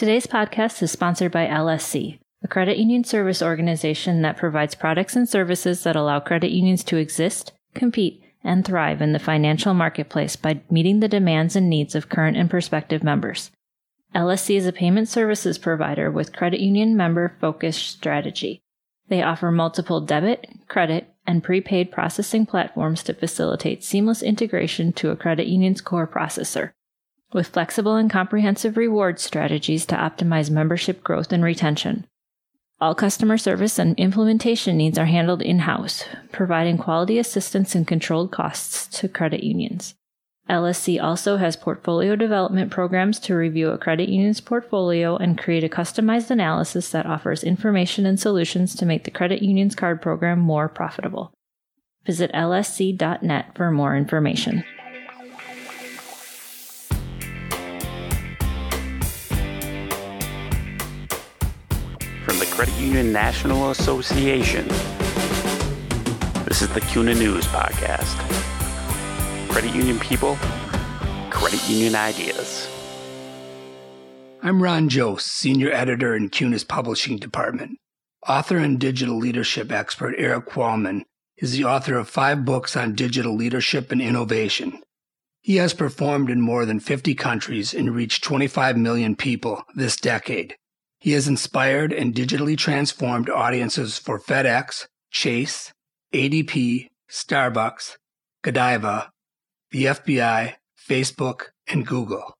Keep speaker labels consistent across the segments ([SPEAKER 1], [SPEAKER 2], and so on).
[SPEAKER 1] Today's podcast is sponsored by LSC, a credit union service organization that provides products and services that allow credit unions to exist, compete, and thrive in the financial marketplace by meeting the demands and needs of current and prospective members. LSC is a payment services provider with credit union member focused strategy. They offer multiple debit, credit, and prepaid processing platforms to facilitate seamless integration to a credit union's core processor. With flexible and comprehensive reward strategies to optimize membership growth and retention. All customer service and implementation needs are handled in house, providing quality assistance and controlled costs to credit unions. LSC also has portfolio development programs to review a credit union's portfolio and create a customized analysis that offers information and solutions to make the credit union's card program more profitable. Visit lsc.net for more information.
[SPEAKER 2] Credit Union National Association. This is the CUNA News Podcast. Credit union people, credit union ideas.
[SPEAKER 3] I'm Ron Jost, Senior Editor in CUNA's Publishing Department. Author and digital leadership expert Erik Qualman is the author of five books on digital leadership and innovation. He has performed in more than 50 countries and reached 25 million people this decade. He has inspired and digitally transformed audiences for FedEx, Chase, ADP, Starbucks, Godiva, the FBI, Facebook, and Google.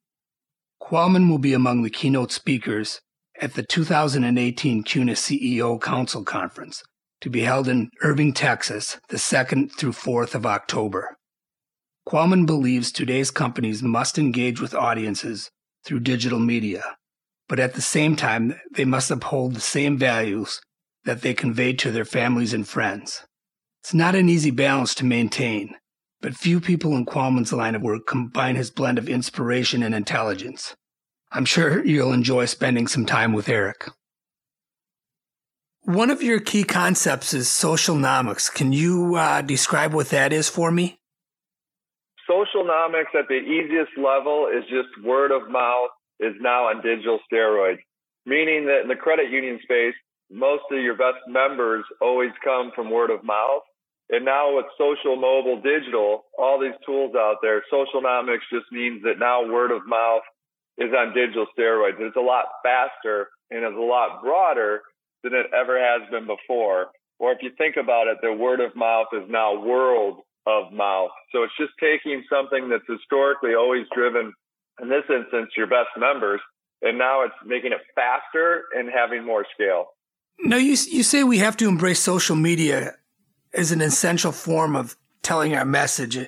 [SPEAKER 3] Qualman will be among the keynote speakers at the 2018 CUNA CEO Council Conference to be held in Irving, Texas, the 2nd through 4th of October. Qualman believes today's companies must engage with audiences through digital media but at the same time, they must uphold the same values that they convey to their families and friends. It's not an easy balance to maintain, but few people in Qualman's line of work combine his blend of inspiration and intelligence. I'm sure you'll enjoy spending some time with Erik. One of your key concepts is socialnomics. Can you uh, describe what that is for me?
[SPEAKER 4] Socialnomics at the easiest level is just word of mouth is now on digital steroids, meaning that in the credit union space, most of your best members always come from word of mouth. And now with social, mobile, digital, all these tools out there, socialnomics just means that now word of mouth is on digital steroids. It's a lot faster and it's a lot broader than it ever has been before. Or if you think about it, the word of mouth is now world of mouth. So it's just taking something that's historically always driven in this instance, your best members. And now it's making it faster and having more scale.
[SPEAKER 3] Now, you, you say we have to embrace social media as an essential form of telling our message.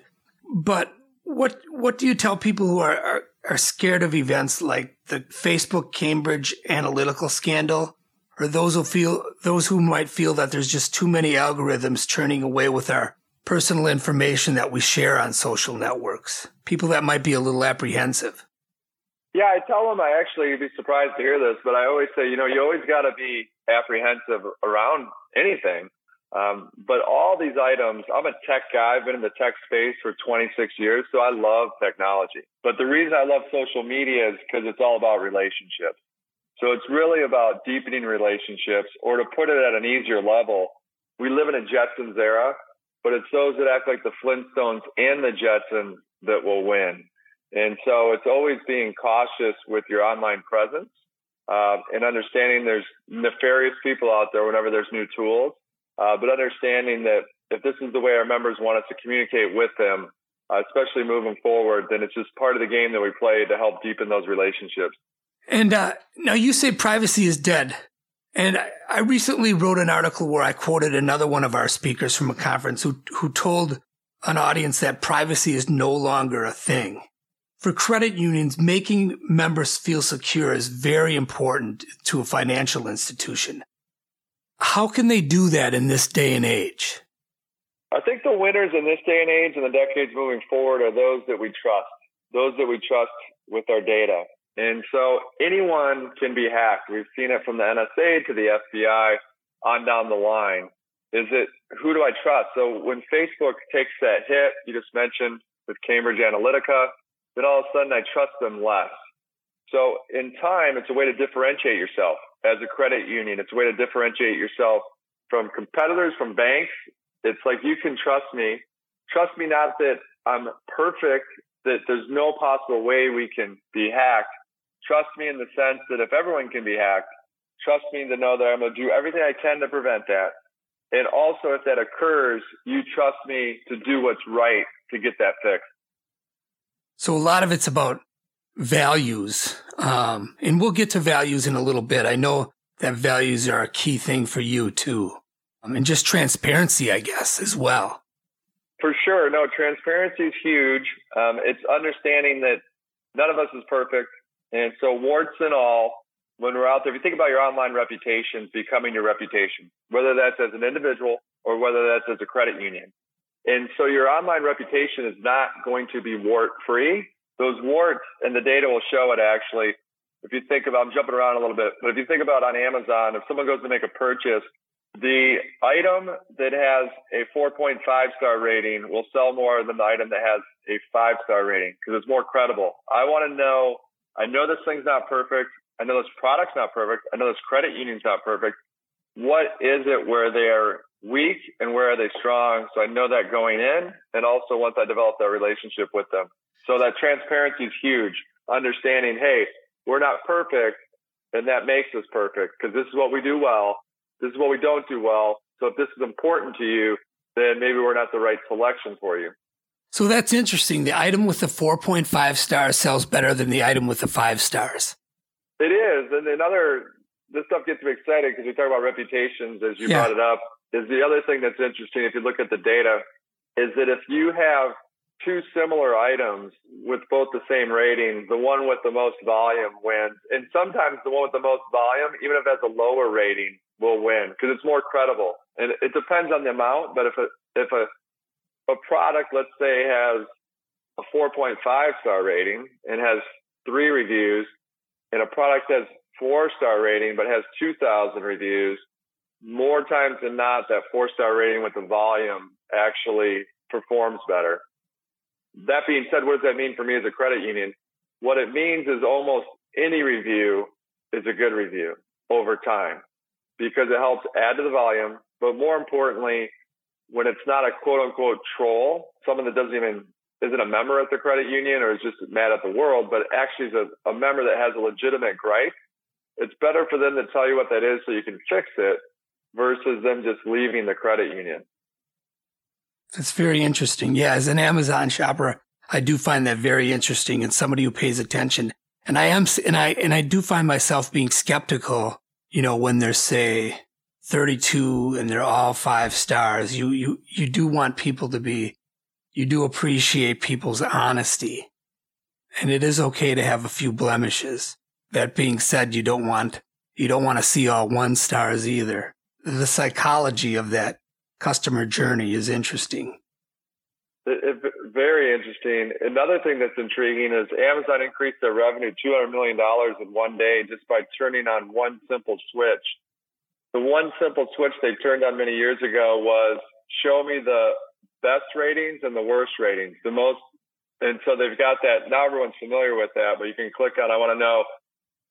[SPEAKER 3] But what, what do you tell people who are, are, are scared of events like the Facebook Cambridge Analytica scandal? Or those who feel, those who might feel that there's just too many algorithms churning away with our personal information that we share on social networks? People that might be a little apprehensive.
[SPEAKER 4] Yeah, I tell them I actually be surprised to hear this, but I always say, you know, you always got to be apprehensive around anything. Um, but all these items, I'm a tech guy. I've been in the tech space for 26 years, so I love technology. But the reason I love social media is because it's all about relationships. So it's really about deepening relationships, or to put it at an easier level, we live in a Jetsons era but it's those that act like the Flintstones and the Jetsons that will win. And so it's always being cautious with your online presence uh, and understanding there's nefarious people out there whenever there's new tools, uh, but understanding that if this is the way our members want us to communicate with them, uh, especially moving forward, then it's just part of the game that we play to help deepen those relationships.
[SPEAKER 3] And uh, now you say privacy is dead. And I recently wrote an article where I quoted another one of our speakers from a conference who, who told an audience that privacy is no longer a thing. For credit unions, making members feel secure is very important to a financial institution. How can they do that in this day and age?
[SPEAKER 4] I think the winners in this day and age and the decades moving forward are those that we trust, those that we trust with our data. And so anyone can be hacked. We've seen it from the NSA to the FBI on down the line. Is it who do I trust? So when Facebook takes that hit, you just mentioned with Cambridge Analytica, then all of a sudden I trust them less. So in time, it's a way to differentiate yourself as a credit union. It's a way to differentiate yourself from competitors, from banks. It's like you can trust me. Trust me not that I'm perfect, that there's no possible way we can be hacked. Trust me in the sense that if everyone can be hacked, trust me to know that I'm going to do everything I can to prevent that. And also, if that occurs, you trust me to do what's right to get that fixed.
[SPEAKER 3] So a lot of it's about values. Um, and we'll get to values in a little bit. I know that values are a key thing for you too. Um, and just transparency, I guess, as well.
[SPEAKER 4] For sure. No, transparency is huge. Um, it's understanding that none of us is perfect. And so warts and all, when we're out there, if you think about your online reputation becoming your reputation, whether that's as an individual or whether that's as a credit union. And so your online reputation is not going to be wart free. Those warts and the data will show it actually. If you think about, I'm jumping around a little bit, but if you think about on Amazon, if someone goes to make a purchase, the item that has a 4.5 star rating will sell more than the item that has a five star rating because it's more credible. I want to know, I know this thing's not perfect. I know this product's not perfect. I know this credit union's not perfect. What is it where they're weak and where are they strong? So I know that going in. And also once I develop that relationship with them. So that transparency is huge. Understanding, hey, we're not perfect and that makes us perfect because this is what we do well. This is what we don't do well. So if this is important to you, then maybe we're not the right selection for you.
[SPEAKER 3] So that's interesting. The item with the 4.5 stars sells better than the item with the five stars.
[SPEAKER 4] It is. And another, this stuff gets me excited because we talk about reputations as you yeah. brought it up is the other thing that's interesting if you look at the data is that if you have two similar items with both the same rating, the one with the most volume wins. And sometimes the one with the most volume, even if it has a lower rating, will win because it's more credible. And it depends on the amount, but if a, if a, a product, let's say has a 4.5 star rating and has three reviews and a product has four star rating, but has 2000 reviews, more times than not, that four star rating with the volume actually performs better. That being said, what does that mean for me as a credit union? What it means is almost any review is a good review over time because it helps add to the volume. But more importantly, when it's not a quote unquote troll, someone that doesn't even isn't a member at the credit union or is just mad at the world, but actually is a, a member that has a legitimate gripe, it's better for them to tell you what that is so you can fix it versus them just leaving the credit union.
[SPEAKER 3] That's very interesting. Yeah, as an Amazon shopper, I do find that very interesting and somebody who pays attention. And I am, and I, and I do find myself being skeptical, you know, when there's say 32 and they're all five stars. You, you, you do want people to be, you do appreciate people's honesty. And it is okay to have a few blemishes. That being said, you don't want, you don't want to see all one stars either the psychology of that customer journey is interesting.
[SPEAKER 4] It, it, very interesting. Another thing that's intriguing is Amazon increased their revenue $200 million in one day just by turning on one simple switch. The one simple switch they turned on many years ago was show me the best ratings and the worst ratings, the most. And so they've got that. Now everyone's familiar with that, but you can click on, I want to know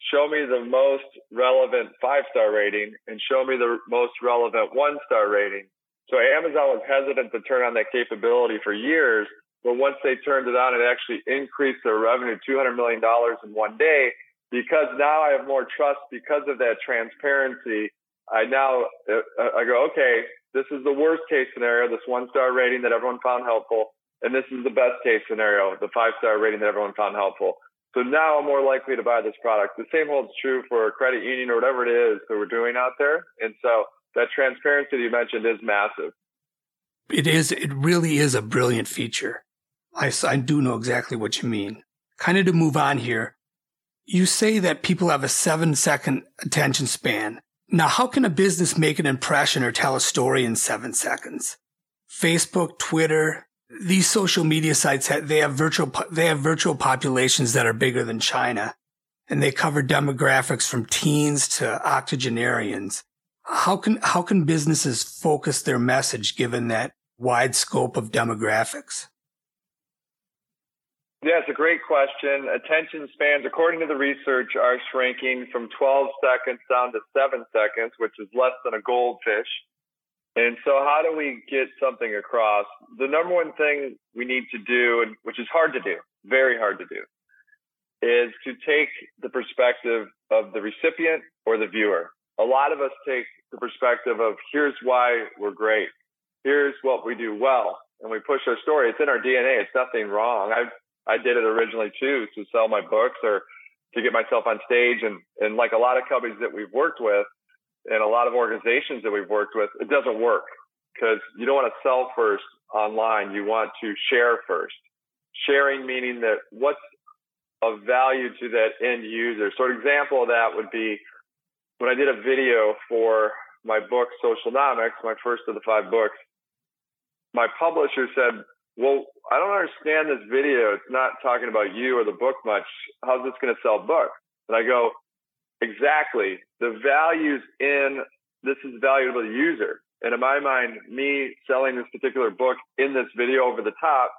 [SPEAKER 4] show me the most relevant five star rating and show me the most relevant one star rating. So Amazon was hesitant to turn on that capability for years, but once they turned it on, it actually increased their revenue $200 million in one day because now I have more trust because of that transparency. I now, uh, I go, okay, this is the worst case scenario, this one star rating that everyone found helpful. And this is the best case scenario, the five star rating that everyone found helpful. So now I'm more likely to buy this product. The same holds true for a credit union or whatever it is that we're doing out there. And so that transparency that you mentioned is massive.
[SPEAKER 3] It is. It really is a brilliant feature. I, I do know exactly what you mean. Kind of to move on here. You say that people have a seven second attention span. Now, how can a business make an impression or tell a story in seven seconds? Facebook, Twitter, these social media sites they have virtual they have virtual populations that are bigger than China, and they cover demographics from teens to octogenarians. How can how can businesses focus their message given that wide scope of demographics?
[SPEAKER 4] Yeah, it's a great question. Attention spans, according to the research, are shrinking from 12 seconds down to seven seconds, which is less than a goldfish. And so, how do we get something across? The number one thing we need to do, and which is hard to do, very hard to do, is to take the perspective of the recipient or the viewer. A lot of us take the perspective of here's why we're great, here's what we do well, and we push our story. It's in our DNA. It's nothing wrong. I I did it originally too to sell my books or to get myself on stage, and and like a lot of companies that we've worked with, and a lot of organizations that we've worked with, it doesn't work because you don't want to sell first online. You want to share first. Sharing meaning that what's of value to that end user. So an example of that would be when I did a video for my book, Socialnomics, my first of the five books, my publisher said, well, I don't understand this video. It's not talking about you or the book much. How's this going to sell books? And I go, exactly. The values in this is valuable to the user. And in my mind, me selling this particular book in this video over the top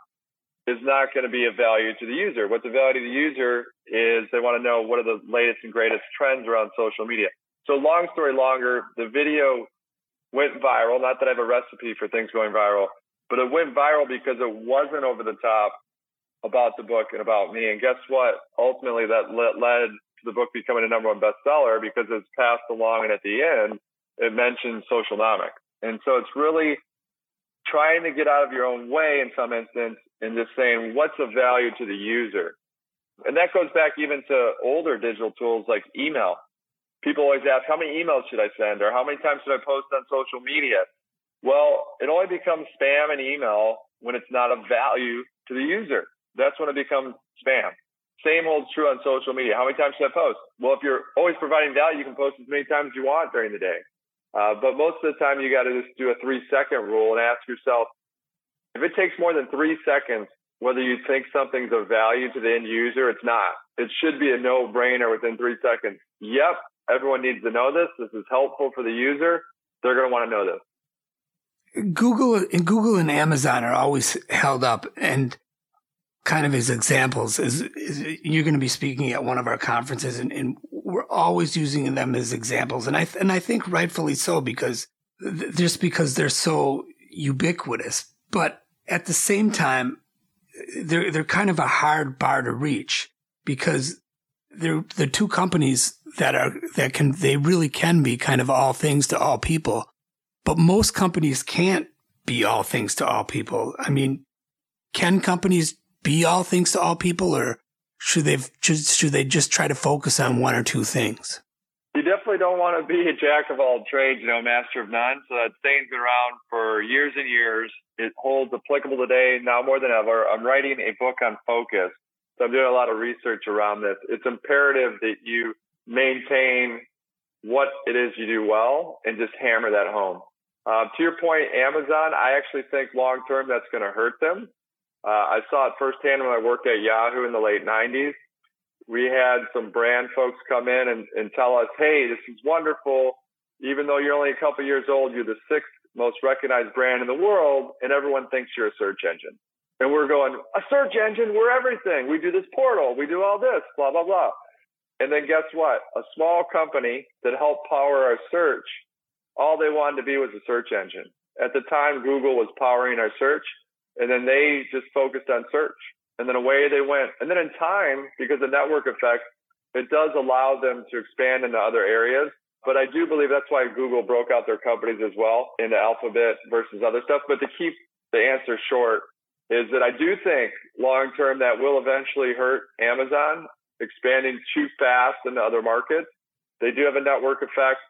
[SPEAKER 4] is not going to be of value to the user. What the value to the user is they want to know what are the latest and greatest trends around social media. So long story longer, the video went viral. Not that I have a recipe for things going viral, but it went viral because it wasn't over the top about the book and about me. And guess what? Ultimately, that led to the book becoming a number one bestseller because it's passed along and at the end, it mentions socialnomics. And so it's really trying to get out of your own way in some instance and just saying what's of value to the user. And that goes back even to older digital tools like email. People always ask, how many emails should I send or how many times should I post on social media? Well, it only becomes spam and email when it's not of value to the user. That's when it becomes spam. Same holds true on social media. How many times should I post? Well, if you're always providing value, you can post as many times as you want during the day. Uh, but most of the time, you got to just do a three second rule and ask yourself if it takes more than three seconds, whether you think something's of value to the end user, it's not. It should be a no brainer within three seconds. Yep, everyone needs to know this. This is helpful for the user. They're going to want to know this.
[SPEAKER 3] Google and Google and Amazon are always held up and kind of as examples is, you're going to be speaking at one of our conferences and, and we're always using them as examples. And I, and I think rightfully so because just because they're so ubiquitous, but at the same time, they're, they're kind of a hard bar to reach because they're, they're two companies that are, that can, they really can be kind of all things to all people. But most companies can't be all things to all people. I mean, can companies be all things to all people or should they just should they just try to focus on one or two things?
[SPEAKER 4] You definitely don't want to be a jack of all trades, you know, master of none. So that saying's been around for years and years. It holds applicable today now more than ever. I'm writing a book on focus. So I'm doing a lot of research around this. It's imperative that you maintain what it is you do well and just hammer that home. Uh, to your point, Amazon, I actually think long term that's going to hurt them uh, I saw it firsthand when I worked at Yahoo in the late 90s. We had some brand folks come in and, and tell us, hey, this is wonderful. Even though you're only a couple years old, you're the sixth most recognized brand in the world, and everyone thinks you're a search engine. And we're going, a search engine, we're everything. We do this portal, we do all this, blah, blah, blah. And then guess what? A small company that helped power our search, all they wanted to be was a search engine. At the time, Google was powering our search. And then they just focused on search. And then away they went. And then in time, because of network effect, it does allow them to expand into other areas. But I do believe that's why Google broke out their companies as well into Alphabet versus other stuff. But to keep the answer short is that I do think long term that will eventually hurt Amazon expanding too fast into other markets. They do have a network effect,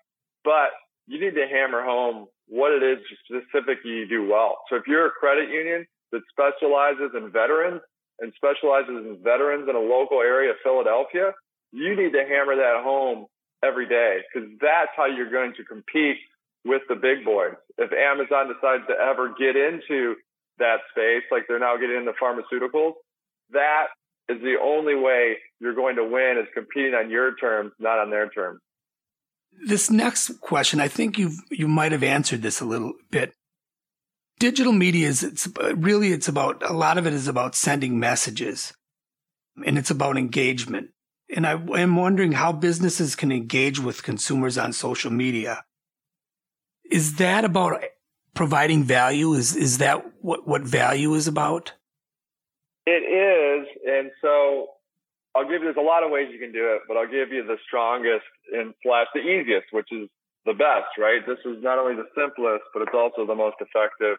[SPEAKER 4] but you need to hammer home what it is specifically you do well. So if you're a credit union that specializes in veterans and specializes in veterans in a local area of Philadelphia, you need to hammer that home every day because that's how you're going to compete with the big boys. If Amazon decides to ever get into that space, like they're now getting into pharmaceuticals, that is the only way you're going to win is competing on your terms, not on their terms.
[SPEAKER 3] This next question, I think you you might have answered this a little bit. Digital media is it's really it's about a lot of it is about sending messages. and it's about engagement. And I am wondering how businesses can engage with consumers on social media. Is that about providing value? Is is that what, what value is about?
[SPEAKER 4] It is. And so I'll give you there's a lot of ways you can do it, but I'll give you the strongest and slash the easiest, which is the best, right? This is not only the simplest, but it's also the most effective.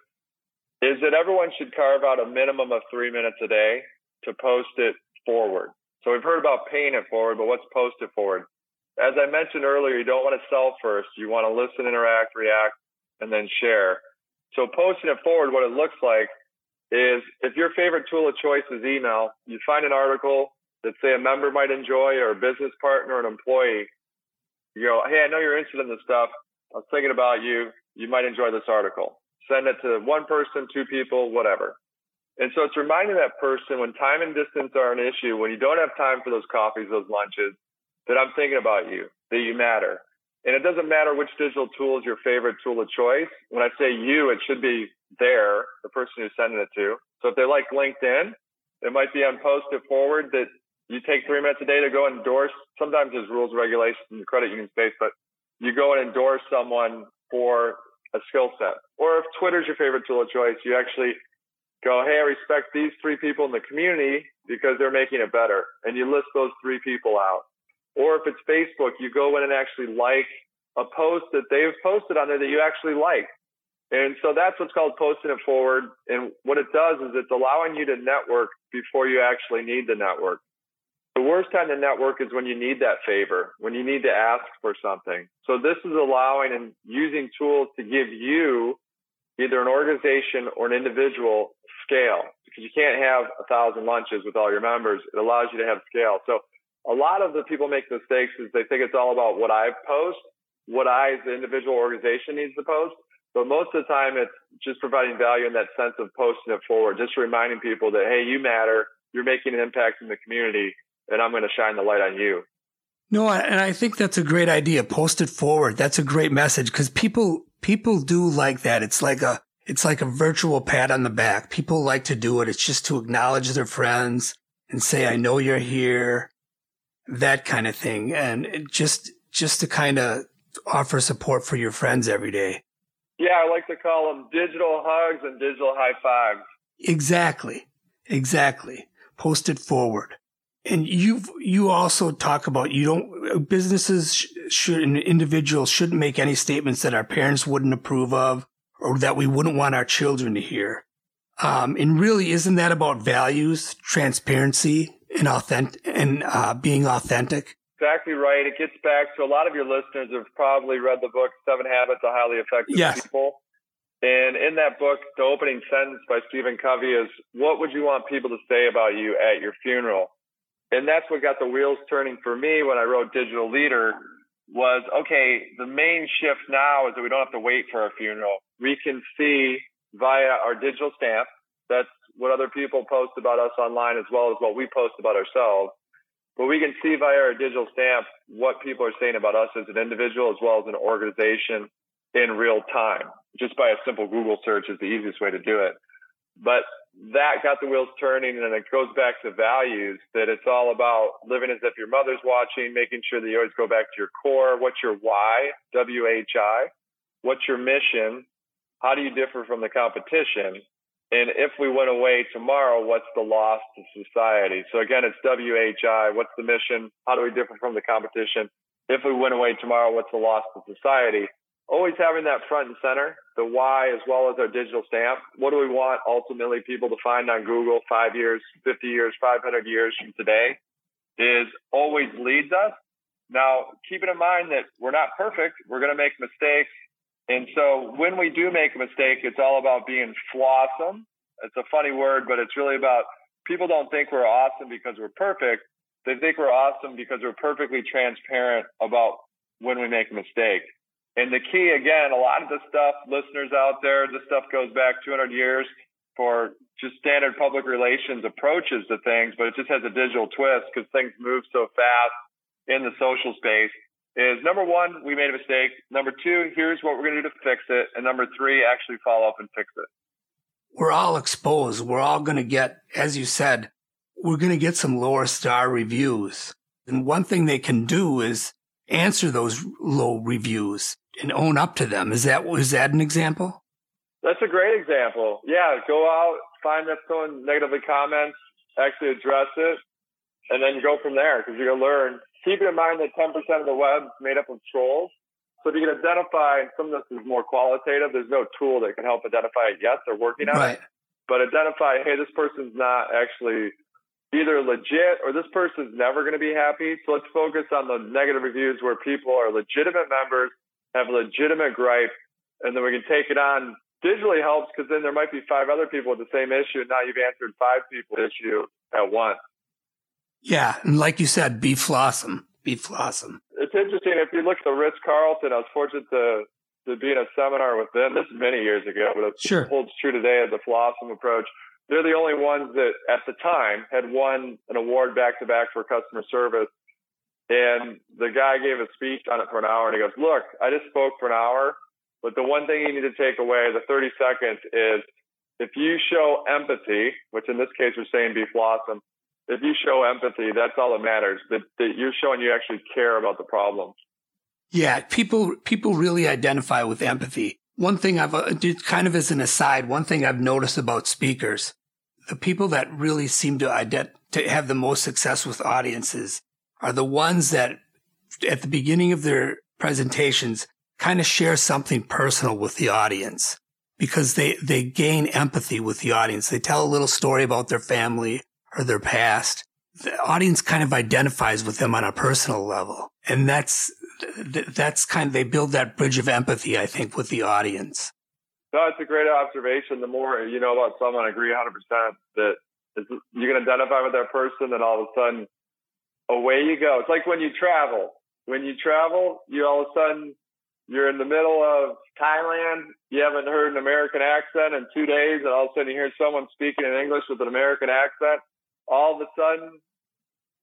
[SPEAKER 4] Is that everyone should carve out a minimum of three minutes a day to post it forward. So we've heard about paying it forward, but what's post it forward? As I mentioned earlier, you don't want to sell first. You want to listen, interact, react, and then share. So posting it forward, what it looks like is if your favorite tool of choice is email, you find an article that say a member might enjoy or a business partner an employee. You go, hey, I know you're interested in this stuff. I was thinking about you. You might enjoy this article. Send it to one person, two people, whatever. And so it's reminding that person when time and distance are an issue, when you don't have time for those coffees, those lunches, that I'm thinking about you, that you matter. And it doesn't matter which digital tool is your favorite tool of choice. When I say you, it should be there, the person who's sending it to. So if they like LinkedIn, it might be on Post It Forward that you take three minutes a day to go and endorse. Sometimes there's rules regulations in the credit union space, but you go and endorse someone for a skill set. Or if Twitter's your favorite tool of choice, you actually go, hey, I respect these three people in the community because they're making it better. And you list those three people out. Or if it's Facebook, you go in and actually like a post that they've posted on there that you actually like. And so that's what's called posting it forward. And what it does is it's allowing you to network before you actually need the network. The worst time to network is when you need that favor, when you need to ask for something. So this is allowing and using tools to give you either an organization or an individual scale because you can't have a thousand lunches with all your members. It allows you to have scale. So a lot of the people make mistakes is they think it's all about what I post, what I as the individual organization needs to post. But most of the time it's just providing value in that sense of posting it forward, just reminding people that, hey, you matter. You're making an impact in the community and I'm going to shine the light on you.
[SPEAKER 3] No, and I think that's a great idea. Post it forward. That's a great message because people people do like that. It's like a it's like a virtual pat on the back. People like to do it. It's just to acknowledge their friends and say, I know you're here, that kind of thing. And just, just to kind of offer support for your friends every day.
[SPEAKER 4] Yeah, I like to call them digital hugs and digital high fives.
[SPEAKER 3] Exactly. Exactly. Post it forward. And you you also talk about you don't businesses should and individuals shouldn't make any statements that our parents wouldn't approve of or that we wouldn't want our children to hear. Um, and really, isn't that about values, transparency, and authentic and uh, being authentic?
[SPEAKER 4] Exactly right. It gets back to a lot of your listeners have probably read the book Seven Habits of Highly Effective
[SPEAKER 3] yes.
[SPEAKER 4] People. And in that book, the opening sentence by Stephen Covey is, "What would you want people to say about you at your funeral?" And that's what got the wheels turning for me when I wrote Digital Leader was, okay, the main shift now is that we don't have to wait for our funeral. We can see via our digital stamp. That's what other people post about us online as well as what we post about ourselves. But we can see via our digital stamp what people are saying about us as an individual as well as an organization in real time. Just by a simple Google search is the easiest way to do it. But that got the wheels turning and it goes back to values that it's all about living as if your mother's watching, making sure that you always go back to your core. What's your why? W-H-I. What's your mission? How do you differ from the competition? And if we went away tomorrow, what's the loss to society? So again, it's W-H-I. What's the mission? How do we differ from the competition? If we went away tomorrow, what's the loss to society? Always having that front and center, the why as well as our digital stamp. What do we want ultimately people to find on Google five years, 50 years, 500 years from today is always leads us. Now, keeping in mind that we're not perfect, we're going to make mistakes. And so when we do make a mistake, it's all about being flawsome. It's a funny word, but it's really about people don't think we're awesome because we're perfect. They think we're awesome because we're perfectly transparent about when we make a mistake. And the key, again, a lot of the stuff, listeners out there, this stuff goes back 200 years for just standard public relations approaches to things, but it just has a digital twist because things move so fast in the social space. Is number one, we made a mistake. Number two, here's what we're going to do to fix it. And number three, actually follow up and fix it.
[SPEAKER 3] We're all exposed. We're all going to get, as you said, we're going to get some lower star reviews. And one thing they can do is answer those low reviews and own up to them. Is that, is that an example?
[SPEAKER 4] That's a great example. Yeah. Go out, find that someone negatively comments, actually address it, and then go from there because you're going to learn. Keeping in mind that 10% of the web is made up of trolls. So if you can identify, and some of this is more qualitative. There's no tool that can help identify it yet. They're working on right. it. But identify, hey, this person's not actually either legit or this person's never going to be happy. So let's focus on the negative reviews where people are legitimate members, have a legitimate gripe, and then we can take it on. Digitally helps because then there might be five other people with the same issue. And now you've answered five people's issue at once.
[SPEAKER 3] Yeah. And like you said, be flawsome. Be flawsome.
[SPEAKER 4] It's interesting. If you look at the Ritz Carlton, I was fortunate to, to be in a seminar with them. This is many years ago, but it
[SPEAKER 3] sure.
[SPEAKER 4] holds true today as the Flawsome approach. They're the only ones that at the time had won an award back to back for customer service. And the guy gave a speech on it for an hour and he goes, look, I just spoke for an hour, but the one thing you need to take away, the 30 seconds is if you show empathy, which in this case we're saying be flawsome, if you show empathy, that's all that matters. That, that you're showing you actually care about the problem.
[SPEAKER 3] Yeah, people people really identify with empathy. One thing I've uh, kind of as an aside, one thing I've noticed about speakers, the people that really seem to ident- to have the most success with audiences are the ones that at the beginning of their presentations kind of share something personal with the audience because they, they gain empathy with the audience. They tell a little story about their family or their past, the audience kind of identifies with them on a personal level. And that's, that's kind of, they build that bridge of empathy, I think, with the audience.
[SPEAKER 4] No, it's a great observation. The more you know about someone, I agree 100% that you can identify with that person, then all of a sudden, away you go. It's like when you travel. When you travel, you all of a sudden, you're in the middle of Thailand. You haven't heard an American accent in two days, and all of a sudden you hear someone speaking in English with an American accent all of a sudden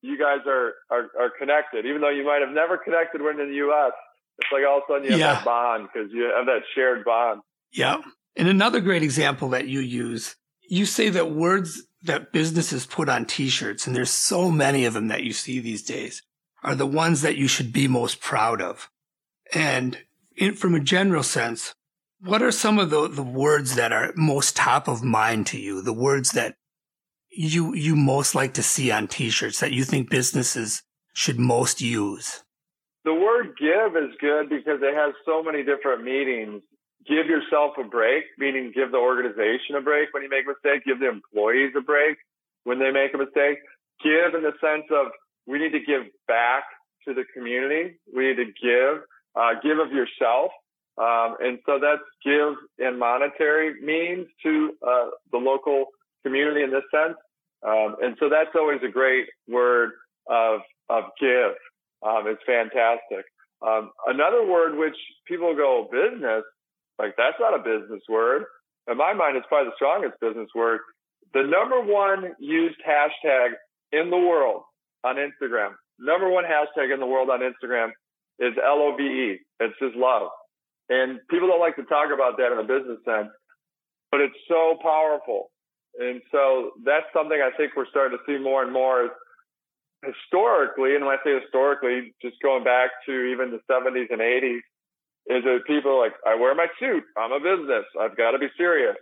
[SPEAKER 4] you guys are, are, are connected, even though you might have never connected when in the U.S. It's like all of a sudden you have yeah. that bond because you have that shared bond.
[SPEAKER 3] Yeah. And another great example that you use, you say that words that businesses put on t-shirts, and there's so many of them that you see these days, are the ones that you should be most proud of. And in, from a general sense, what are some of the, the words that are most top of mind to you? The words that you you most like to see on t-shirts that you think businesses should most use?
[SPEAKER 4] The word give is good because it has so many different meanings. Give yourself a break, meaning give the organization a break when you make a mistake, give the employees a break when they make a mistake. Give in the sense of we need to give back to the community. We need to give, uh, give of yourself. Um, and so that's give in monetary means to uh, the local community in this sense. Um, and so that's always a great word of, of give. Um, it's fantastic. Um, another word which people go business, like that's not a business word. In my mind, it's probably the strongest business word. The number one used hashtag in the world on Instagram, number one hashtag in the world on Instagram is L-O-V-E. It's just love. And people don't like to talk about that in a business sense, but it's so powerful. And so that's something I think we're starting to see more and more historically, and when I say historically, just going back to even the 70s and 80s, is that people like, I wear my suit, I'm a business, I've got to be serious.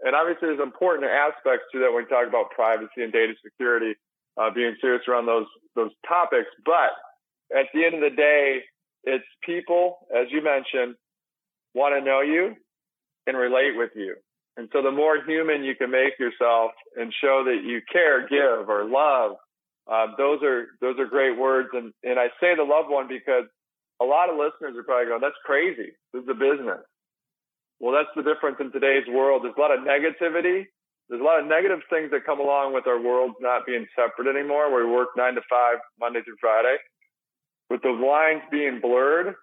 [SPEAKER 4] And obviously, there's important aspects to that when we talk about privacy and data security, uh, being serious around those those topics. But at the end of the day, it's people, as you mentioned, want to know you and relate with you. And so the more human you can make yourself and show that you care, give, or love, uh, those are those are great words. And and I say the love one because a lot of listeners are probably going, "That's crazy. This is a business." Well, that's the difference in today's world. There's a lot of negativity. There's a lot of negative things that come along with our world not being separate anymore, where we work nine to five, Monday through Friday, with the lines being blurred.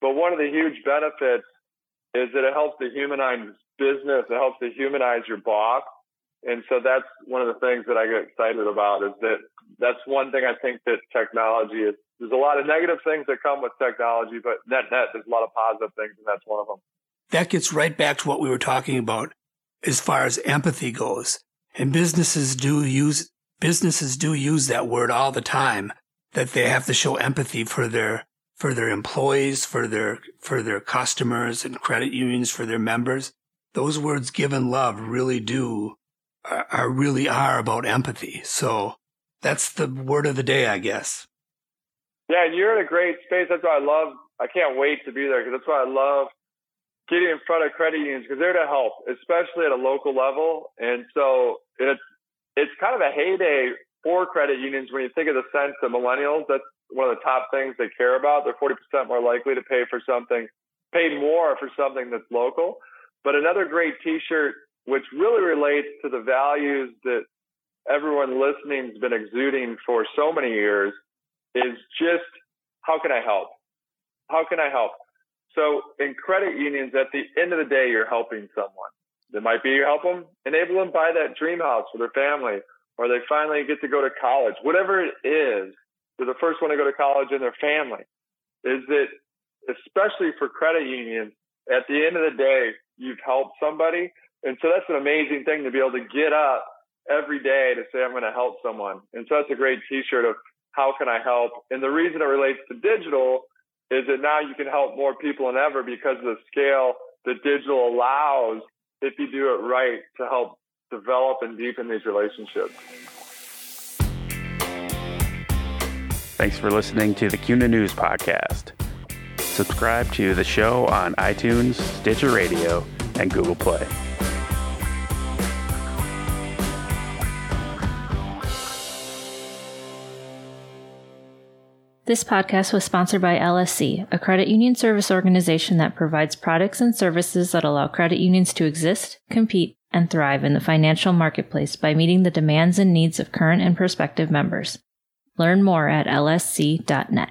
[SPEAKER 4] But one of the huge benefits is that it helps to humanize business. It helps to humanize your boss. And so that's one of the things that I get excited about is that that's one thing I think that technology is. There's a lot of negative things that come with technology, but net net, there's a lot of positive things, and that's one of them.
[SPEAKER 3] That gets right back to what we were talking about as far as empathy goes. And businesses do use businesses do use that word all the time that they have to show empathy for their for their employees, for their for their customers and credit unions for their members. Those words given love really do are, are really are about empathy. So that's the word of the day, I guess.
[SPEAKER 4] Yeah, and you're in a great space. That's why I love. I can't wait to be there because that's why I love getting in front of credit unions because they're to help, especially at a local level. And so it's it's kind of a heyday for credit unions when you think of the sense that millennials. That's one of the top things they care about. They're 40% more likely to pay for something, pay more for something that's local. But another great T-shirt, which really relates to the values that everyone listening has been exuding for so many years, is just how can I help? How can I help? So in credit unions, at the end of the day, you're helping someone. It might be you help them, enable them buy that dream house for their family, or they finally get to go to college. Whatever it is, they're the first one to go to college in their family. Is that especially for credit unions, at the end of the day, you've helped somebody. And so that's an amazing thing to be able to get up every day to say, I'm going to help someone. And so that's a great t-shirt of how can I help? And the reason it relates to digital is that now you can help more people than ever because of the scale that digital allows if you do it right to help develop and deepen these relationships.
[SPEAKER 2] Thanks for listening to the CUNA News Podcast. Subscribe to the show on iTunes, Stitcher Radio, and Google Play.
[SPEAKER 1] This podcast was sponsored by LSC, a credit union service organization that provides products and services that allow credit unions to exist, compete, and thrive in the financial marketplace by meeting the demands and needs of current and prospective members. Learn more at lsc.net.